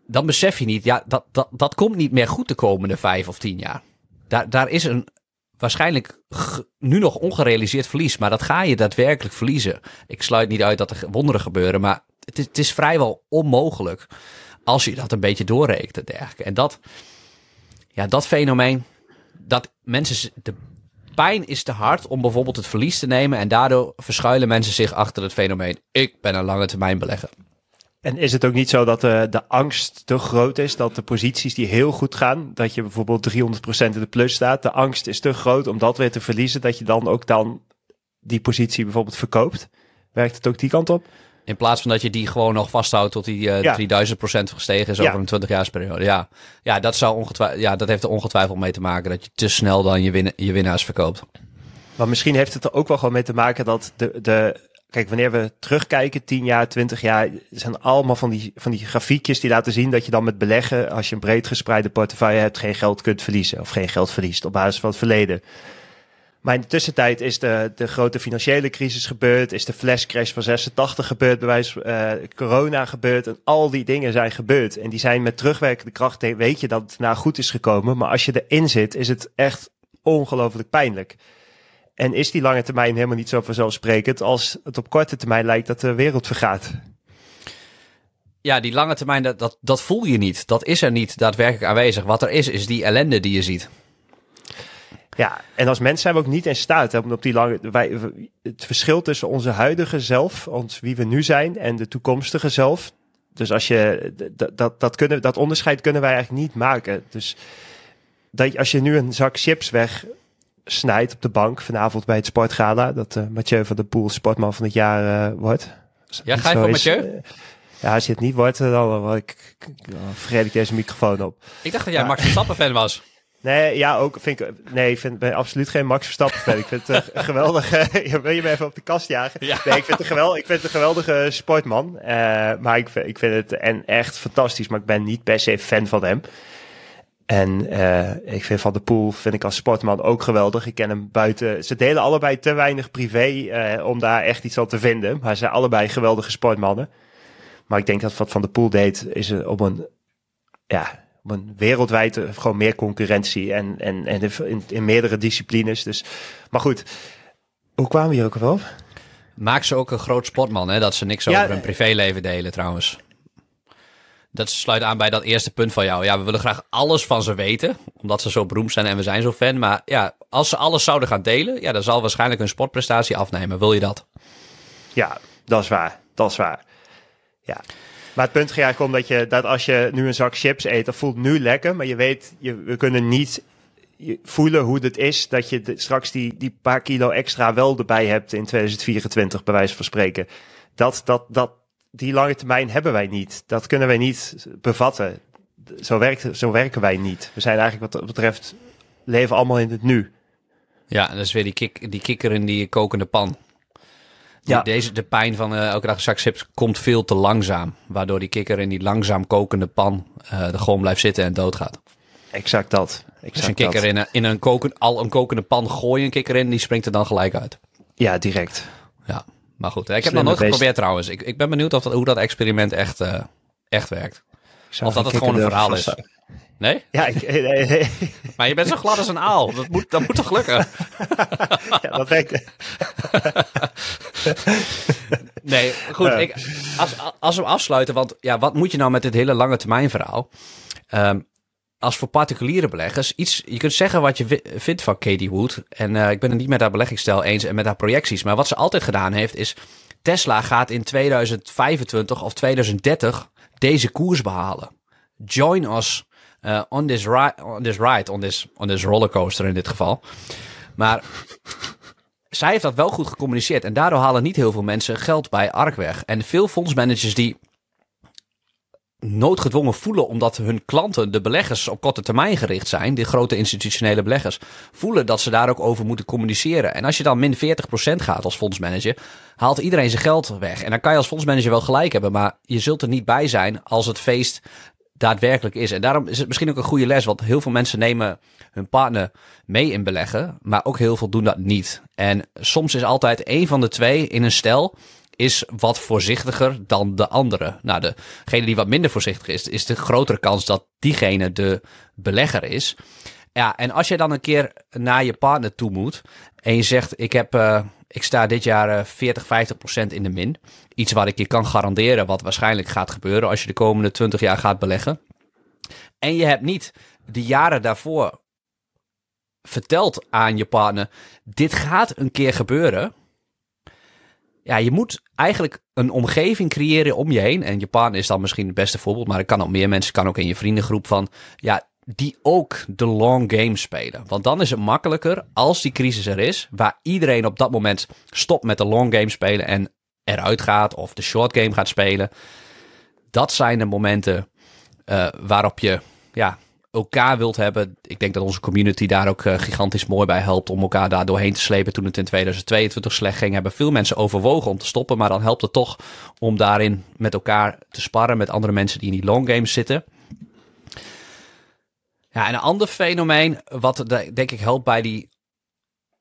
dan besef je niet, ja, dat, dat, dat komt niet meer goed de komende 5 of 10 jaar. Daar, daar is een waarschijnlijk nu nog ongerealiseerd verlies, maar dat ga je daadwerkelijk verliezen. Ik sluit niet uit dat er wonderen gebeuren, maar het is, het is vrijwel onmogelijk als je dat een beetje doorrekent en dergelijke. En dat, ja, dat fenomeen, dat mensen, de pijn is te hard om bijvoorbeeld het verlies te nemen en daardoor verschuilen mensen zich achter het fenomeen, ik ben een lange termijn belegger. En is het ook niet zo dat de, de angst te groot is, dat de posities die heel goed gaan, dat je bijvoorbeeld 300% in de plus staat, de angst is te groot om dat weer te verliezen, dat je dan ook dan die positie bijvoorbeeld verkoopt? Werkt het ook die kant op? In plaats van dat je die gewoon nog vasthoudt tot die eh Ja. 3000% gestegen is Ja. over een 20 jaarsperiode. Ja. Ja, dat zou ongetwijfeld, ja, dat heeft er ongetwijfeld mee te maken dat je te snel dan je, win je winnaars verkoopt. Maar misschien heeft het er ook wel gewoon mee te maken dat de, de kijk, wanneer we terugkijken, 10 jaar, 20 jaar, zijn allemaal van die, van die grafiekjes die laten zien dat je dan met beleggen, als je een breed gespreide portefeuille hebt, geen geld kunt verliezen of geen geld verliest op basis van het verleden. Maar in de tussentijd is de, de grote financiële crisis gebeurd, is de flashcrash van 86 gebeurd, bij eh, corona gebeurd en al die dingen zijn gebeurd. En die zijn met terugwerkende kracht, weet je dat het nou goed is gekomen, maar als je erin zit, is het echt ongelooflijk pijnlijk. En is die lange termijn helemaal niet zo vanzelfsprekend als het op korte termijn lijkt dat de wereld vergaat? Ja, die lange termijn, dat, dat, dat voel je niet. Dat is er niet daadwerkelijk aanwezig. Wat er is, is die ellende die je ziet. Ja, en als mens zijn we ook niet in staat hè, om op die lange. Wij, het verschil tussen onze huidige zelf, ons wie we nu zijn, en de toekomstige zelf. Dus als je dat, dat, dat, kunnen, dat onderscheid kunnen wij eigenlijk niet maken. Dus dat, als je nu een zak chips wegsnijdt op de bank vanavond bij het sportgala, dat uh, Mathieu van der Poel sportman van het jaar uh, wordt. Ja, ga je voor Mathieu? Ja, als je het niet wordt, dan, ik, vergeet ik deze microfoon op. Ik dacht dat jij Max Verstappen fan was. Nee, ja, ook vind ik. Nee, ik vind, ben absoluut geen Max Verstappen fan. Ik vind het een geweldige. wil je me even op de kast jagen? Ja. Nee, ik vind het een, geweld, ik vind het een geweldige sportman. Uh, maar ik, ik vind het en echt fantastisch. Maar ik ben niet per se fan van hem. En uh, ik vind Van der Poel vind ik als sportman ook geweldig. Ik ken hem buiten. Ze delen allebei te weinig privé uh, om daar echt iets aan te vinden. Maar ze zijn allebei geweldige sportmannen. Maar ik denk dat wat Van der Poel deed, is op een. Ja, op een wereldwijd gewoon meer concurrentie en, en, en in, in meerdere disciplines. Dus, maar goed, hoe kwamen we hier ook wel op? Maak ze ook een groot sportman, hè? Dat ze niks Ja, over hun privéleven delen, trouwens. Dat sluit aan bij dat eerste punt van jou. Ja, we willen graag alles van ze weten, omdat ze zo beroemd zijn en we zijn zo fan. Maar ja, als ze alles zouden gaan delen, ja, dan zal waarschijnlijk hun sportprestatie afnemen. Wil je dat? Ja, dat is waar. Dat is waar. Ja. Maar het punt gaat eigenlijk om dat, je, dat als je nu een zak chips eet, dat voelt nu lekker, maar je weet, je, we kunnen niet voelen hoe het is dat je straks die, die paar kilo extra wel erbij hebt in 2024, bij wijze van spreken. Dat, dat, dat, die lange termijn hebben wij niet. Dat kunnen wij niet bevatten. Zo, werkt, zo werken wij niet. We zijn eigenlijk wat dat betreft, leven allemaal in het nu. Ja, dat is weer die, kik, die kikker in die kokende pan. Ja. Deze, de pijn van uh, elke dag zak chips komt veel te langzaam. Waardoor die kikker in die langzaam kokende pan uh, er gewoon blijft zitten en doodgaat. Exact dat. Exact dus een kikker in een, in een koken, al een kokende pan gooi een kikker in, die springt er dan gelijk uit. Ja, direct. Ja, maar goed. Ik heb nog nooit geprobeerd trouwens. Ik, ik ben benieuwd of dat, hoe dat experiment echt, uh, echt werkt. Of dat het gewoon een verhaal is. Nee? Ja, ik, nee, nee. Maar je bent zo glad als een aal. Dat moet, dat moet toch lukken? ja, dat werkt. nee, goed. Ik, als, als we afsluiten, want ja, wat moet je nou met dit hele lange termijn verhaal? Um, als voor particuliere beleggers iets. Je kunt zeggen wat je vindt van Katie Wood. En uh, ik ben het niet met haar beleggingsstijl eens en met haar projecties. Maar wat ze altijd gedaan heeft is. Tesla gaat in 2025 of 2030 deze koers behalen. Join us uh, on, this on this ride, on this, on this rollercoaster in dit geval. Maar zij heeft dat wel goed gecommuniceerd. En daardoor halen niet heel veel mensen geld bij ARK weg. En veel fondsmanagers die noodgedwongen voelen omdat hun klanten, de beleggers, op korte termijn gericht zijn, die grote institutionele beleggers, voelen dat ze daar ook over moeten communiceren. En als je dan min 40% gaat als fondsmanager, haalt iedereen zijn geld weg. En dan kan je als fondsmanager wel gelijk hebben, maar je zult er niet bij zijn als het feest daadwerkelijk is. En daarom is het misschien ook een goede les, want heel veel mensen nemen hun partner mee in beleggen, maar ook heel veel doen dat niet. En soms is altijd één van de twee in een stel is wat voorzichtiger dan de andere. Nou, degene die wat minder voorzichtig is, is de grotere kans dat diegene de belegger is. Ja, en als je dan een keer naar je partner toe moet en je zegt: Ik, heb, uh, ik sta dit jaar 40, 50 procent in de min. Iets wat ik je kan garanderen, wat waarschijnlijk gaat gebeuren als je de komende 20 jaar gaat beleggen. En je hebt niet de jaren daarvoor verteld aan je partner: Dit gaat een keer gebeuren ja, je moet eigenlijk een omgeving creëren om je heen. En partner is dan misschien het beste voorbeeld, maar er kan ook meer mensen, kan ook in je vriendengroep van, ja, die ook de long game spelen. Want dan is het makkelijker als die crisis er is, waar iedereen op dat moment stopt met de long game spelen en eruit gaat of de short game gaat spelen. Dat zijn de momenten uh, waarop je ja, elkaar wilt hebben. Ik denk dat onze community daar ook uh, gigantisch mooi bij helpt om elkaar daar doorheen te slepen. Toen het in 2022 slecht ging, hebben veel mensen overwogen om te stoppen. Maar dan helpt het toch om daarin met elkaar te sparren met andere mensen die in die long games zitten. Ja, en een ander fenomeen wat denk ik helpt bij die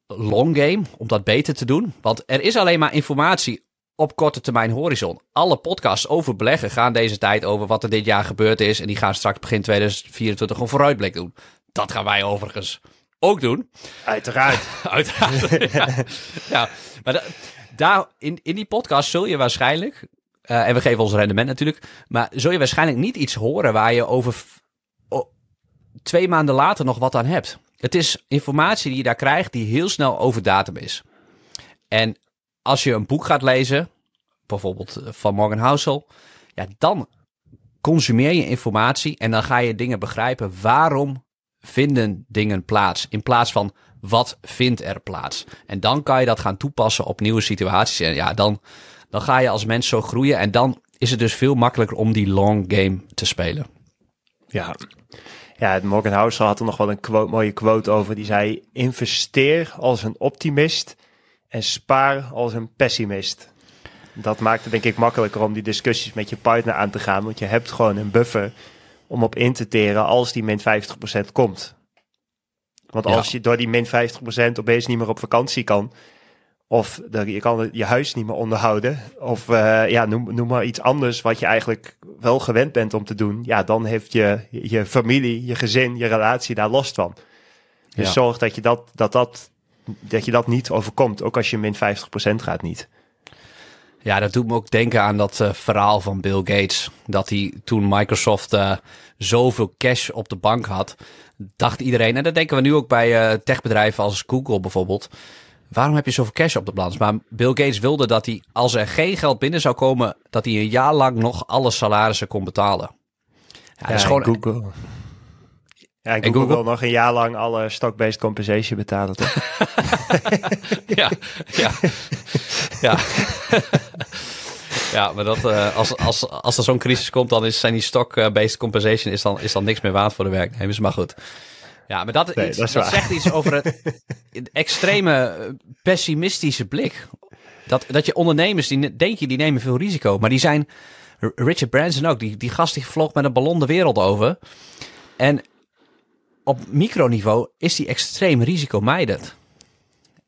long game, om dat beter te doen. Want er is alleen maar informatie op korte termijn horizon. Alle podcasts over beleggen gaan deze tijd over wat er dit jaar gebeurd is. En die gaan straks begin 2024 een vooruitblik doen. Dat gaan wij overigens ook doen. Uiteraard. Uiteraard. ja. maar daar in, in die podcast zul je waarschijnlijk, uh, en we geven ons rendement natuurlijk, maar zul je waarschijnlijk niet iets horen waar je over twee maanden later nog wat aan hebt. Het is informatie die je daar krijgt die heel snel over datum is. En als je een boek gaat lezen, bijvoorbeeld eh, van Morgan Housel, ja, dan consumeer je informatie en dan ga je dingen begrijpen. Waarom vinden dingen plaats? In plaats van wat vindt er plaats? En dan kan je dat gaan toepassen op nieuwe situaties. En ja, dan, dan ga je als mens zo groeien. En dan is het dus veel makkelijker om die long game te spelen. Ja, ja, Morgan Housel had er nog wel een quote, mooie quote over. Die zei: Investeer als een optimist en spaar als een pessimist. Dat maakt het denk ik makkelijker om die discussies met je partner aan te gaan. Want je hebt gewoon een buffer om op in te teren als die min 50% komt. Want als je door die min 50% opeens niet meer op vakantie kan. Of je kan je huis niet meer onderhouden. Of uh, ja, noem, noem maar iets anders wat je eigenlijk wel gewend bent om te doen. Ja, dan heeft je, je familie, je gezin, je relatie daar last van. Dus zorg dat je dat, dat, dat dat je dat niet overkomt. Ook als je min 50% gaat niet. Ja, dat doet me ook denken aan dat uh, verhaal van Bill Gates. Dat hij toen Microsoft uh, zoveel cash op de bank had, dacht iedereen, en dat denken we nu ook bij uh, techbedrijven als Google bijvoorbeeld. Waarom heb je zoveel cash op de balans? Maar Bill Gates wilde dat hij, als er geen geld binnen zou komen, dat hij een jaar lang nog alle salarissen kon betalen. Ja, dat is gewoon Google. Ja, en Google, Google wil nog een jaar lang alle stock-based compensation betalen, toch? ja, ja, ja. ja, maar dat, uh, als, als, als er zo'n crisis komt, dan is, zijn die stock-based compensation is dan, is dan niks meer waard voor de werknemers. Maar goed. Ja, maar dat, iets, dat, dat zegt iets over het, het extreme pessimistische blik. Dat, dat je ondernemers, die denk je, die nemen veel risico. Maar die zijn, Richard Branson ook, die, die gast die vlog met een ballon de wereld over. En op microniveau is die extreem risicomijdend.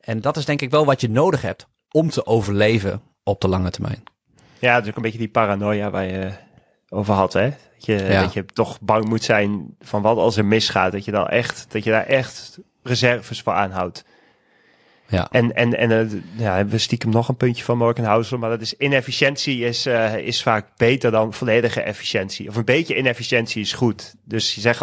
En dat is denk ik wel wat je nodig hebt om te overleven op de lange termijn. Ja, ook een beetje die paranoia waar je over had, hè? Dat je, dat je toch bang moet zijn van wat als er misgaat. Dat je, dan echt, dat je daar echt reserves voor aanhoudt. Ja. En, en, en uh, ja, hebben we stiekem nog een puntje van Morgenhausen, maar dat is inefficiëntie is, uh, is vaak beter dan volledige efficiëntie. Of een beetje inefficiëntie is goed. Dus je zegt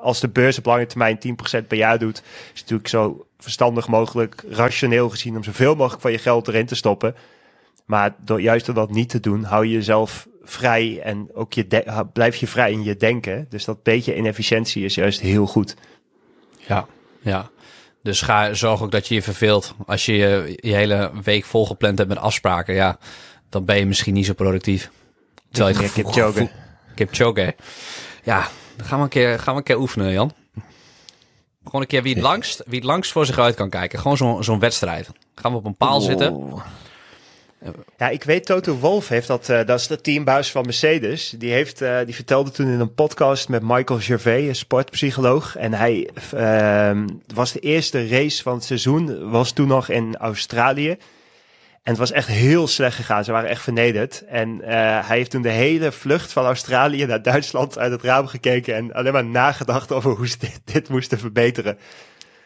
als de beurs op lange termijn 10% per jaar doet, is het natuurlijk zo verstandig mogelijk, rationeel gezien, om zoveel mogelijk van je geld erin te stoppen. Maar door, juist door dat niet te doen, hou je jezelf vrij en ook je blijf je vrij in je denken. Dus dat beetje inefficiëntie is juist heel goed. Ja, ja. Dus ga, zorg ook dat je je verveelt. Als je je, je hele week volgepland hebt met afspraken, ja, dan ben je misschien niet zo productief. Terwijl je het gevoel... Kipchoge. Ja, dan gaan we, een keer, gaan we een keer oefenen, Jan. Gewoon een keer wie het langst, wie het langst voor zich uit kan kijken. Gewoon zo'n zo'n wedstrijd. Gaan we op een paal zitten. Ja, ik weet, Toto Wolf heeft dat, uh, dat is de teambuis van Mercedes. Die, heeft, uh, die vertelde toen in een podcast met Michael Gervais, een sportpsycholoog. En hij uh, was de eerste race van het seizoen, was toen nog in Australië. En het was echt heel slecht gegaan. Ze waren echt vernederd. En eh, hij heeft toen de hele vlucht van Australië naar Duitsland uit het raam gekeken. En alleen maar nagedacht over hoe ze dit, dit moesten verbeteren.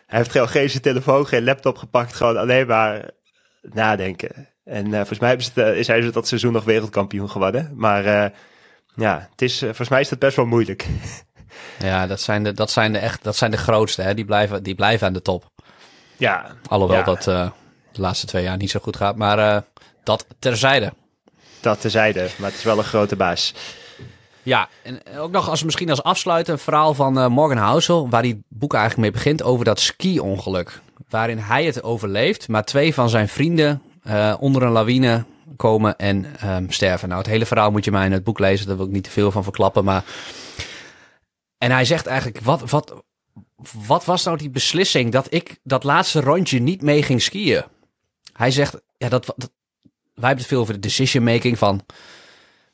Hij heeft geen, geen telefoon, geen laptop gepakt. Gewoon alleen maar nadenken. En uh, volgens mij hebben ze, zijn ze dat seizoen nog wereldkampioen geworden. Maar uh, ja, het is, uh, volgens mij is dat best wel moeilijk. ja, dat zijn de, dat zijn de, echt, dat zijn de grootste. Hè? Die, blijven, die blijven aan de top. Ja. Alhoewel ja. dat de laatste twee jaar niet zo goed gaat. Maar dat terzijde. Dat terzijde, maar het is wel een grote baas. Ja, en ook nog als misschien als afsluiten een verhaal van Morgan Housel, waar die boek eigenlijk mee begint over dat ski-ongeluk. Waarin hij het overleeft, maar twee van zijn vrienden uh, onder een lawine komen en um, sterven. Nou, het hele verhaal moet je mij in het boek lezen. Daar wil ik niet te veel van verklappen. Maar... En hij zegt eigenlijk, wat, wat, wat was nou die beslissing dat ik dat laatste rondje niet mee ging skiën? Hij zegt, ja, dat, dat wij hebben het veel over de decision making van.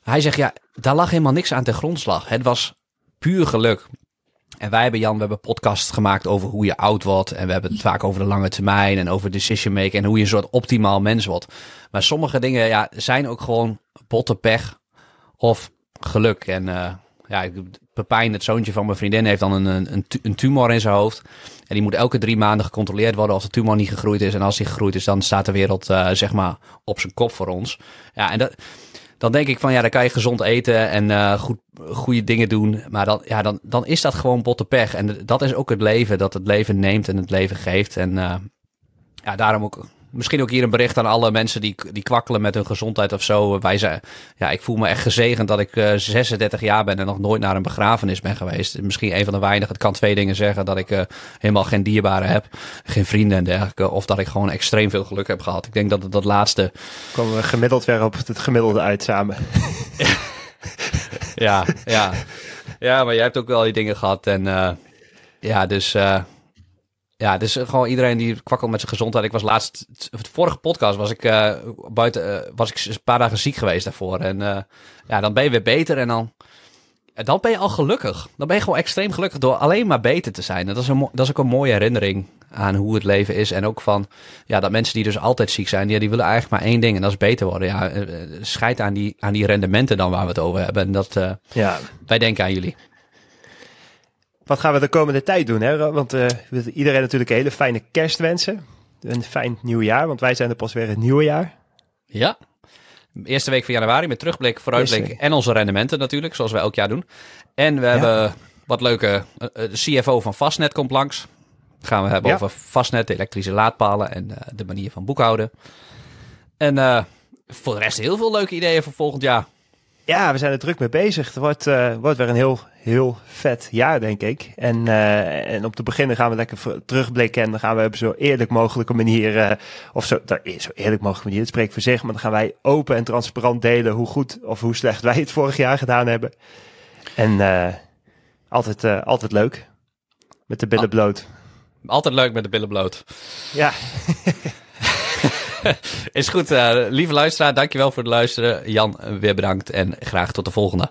Hij zegt, ja, daar lag helemaal niks aan ten grondslag. Het was puur geluk. En wij hebben, Jan, we hebben podcasts gemaakt over hoe je oud wordt. En we hebben het vaak over de lange termijn en over decision making en hoe je een soort optimaal mens wordt. Maar sommige dingen ja, zijn ook gewoon botte pech of geluk. En uh, ja, Pepijn, het zoontje van mijn vriendin, heeft dan een, een, een tumor in zijn hoofd. En die moet elke drie maanden gecontroleerd worden of de tumor niet gegroeid is. En als die gegroeid is, dan staat de wereld uh, zeg maar op zijn kop voor ons. Ja, en dat dan denk ik van ja, dan kan je gezond eten en uh, goed, goede dingen doen. Maar dan, ja, dan, dan is dat gewoon botte pech. En dat is ook het leven, dat het leven neemt en het leven geeft. En uh, ja, daarom ook misschien ook hier een bericht aan alle mensen die, die kwakkelen met hun gezondheid of zo. Wij zijn, ja, ik voel me echt gezegend dat ik uh, 36 jaar ben en nog nooit naar een begrafenis ben geweest. Misschien een van de weinigen. Het kan twee dingen zeggen. Dat ik uh, helemaal geen dierbaren heb, geen vrienden en dergelijke. Of dat ik gewoon extreem veel geluk heb gehad. Ik denk dat dat laatste... Komen we gemiddeld weer op het gemiddelde uit samen. ja, ja. Ja, maar jij hebt ook wel die dingen gehad. En uh, ja, dus... Ja, dus gewoon iedereen die kwakkelt met zijn gezondheid. Ik was laatst, het vorige podcast was ik uh, buiten, uh, was ik een paar dagen ziek geweest daarvoor. En uh, ja, dan ben je weer beter en dan, dan ben je al gelukkig. Dan ben je gewoon extreem gelukkig door alleen maar beter te zijn. En dat is, een, dat is ook een mooie herinnering aan hoe het leven is. En ook van, ja, dat mensen die dus altijd ziek zijn, die, die willen eigenlijk maar één ding en dat is beter worden. Ja, scheid aan die, aan die rendementen dan waar we het over hebben. En dat, ja. wij denken aan jullie. Wat gaan we de komende tijd doen? Hè? Want uh, iedereen natuurlijk een hele fijne kerst wensen. Een fijn nieuwjaar, want wij zijn er pas weer het nieuwe jaar. Ja. Eerste week van januari met terugblik, vooruitblik en onze rendementen natuurlijk, zoals we elk jaar doen. En we hebben wat leuke, eh, eh, de CFO van Fastnet komt langs. Gaan we hebben Ja. over Fastnet, de elektrische laadpalen en de manier van boekhouden. En voor de rest heel veel leuke ideeën voor volgend jaar. Ja, we zijn er druk mee bezig. Het wordt, eh, wordt weer een heel, heel vet jaar, denk ik. En, eh, en om te beginnen gaan we lekker terugblikken. En dan gaan we op zo eerlijk mogelijke manier, eh, of zo, zo eerlijk mogelijke manier, het spreekt voor zich. Maar dan gaan wij open en transparant delen hoe goed of hoe slecht wij het vorig jaar gedaan hebben. En altijd, altijd leuk. Met de billen Ah. bloot. Altijd leuk met de billen bloot. Ja, Is goed, eh, lieve luisteraar, dankjewel voor het luisteren. Jan, weer bedankt en graag tot de volgende.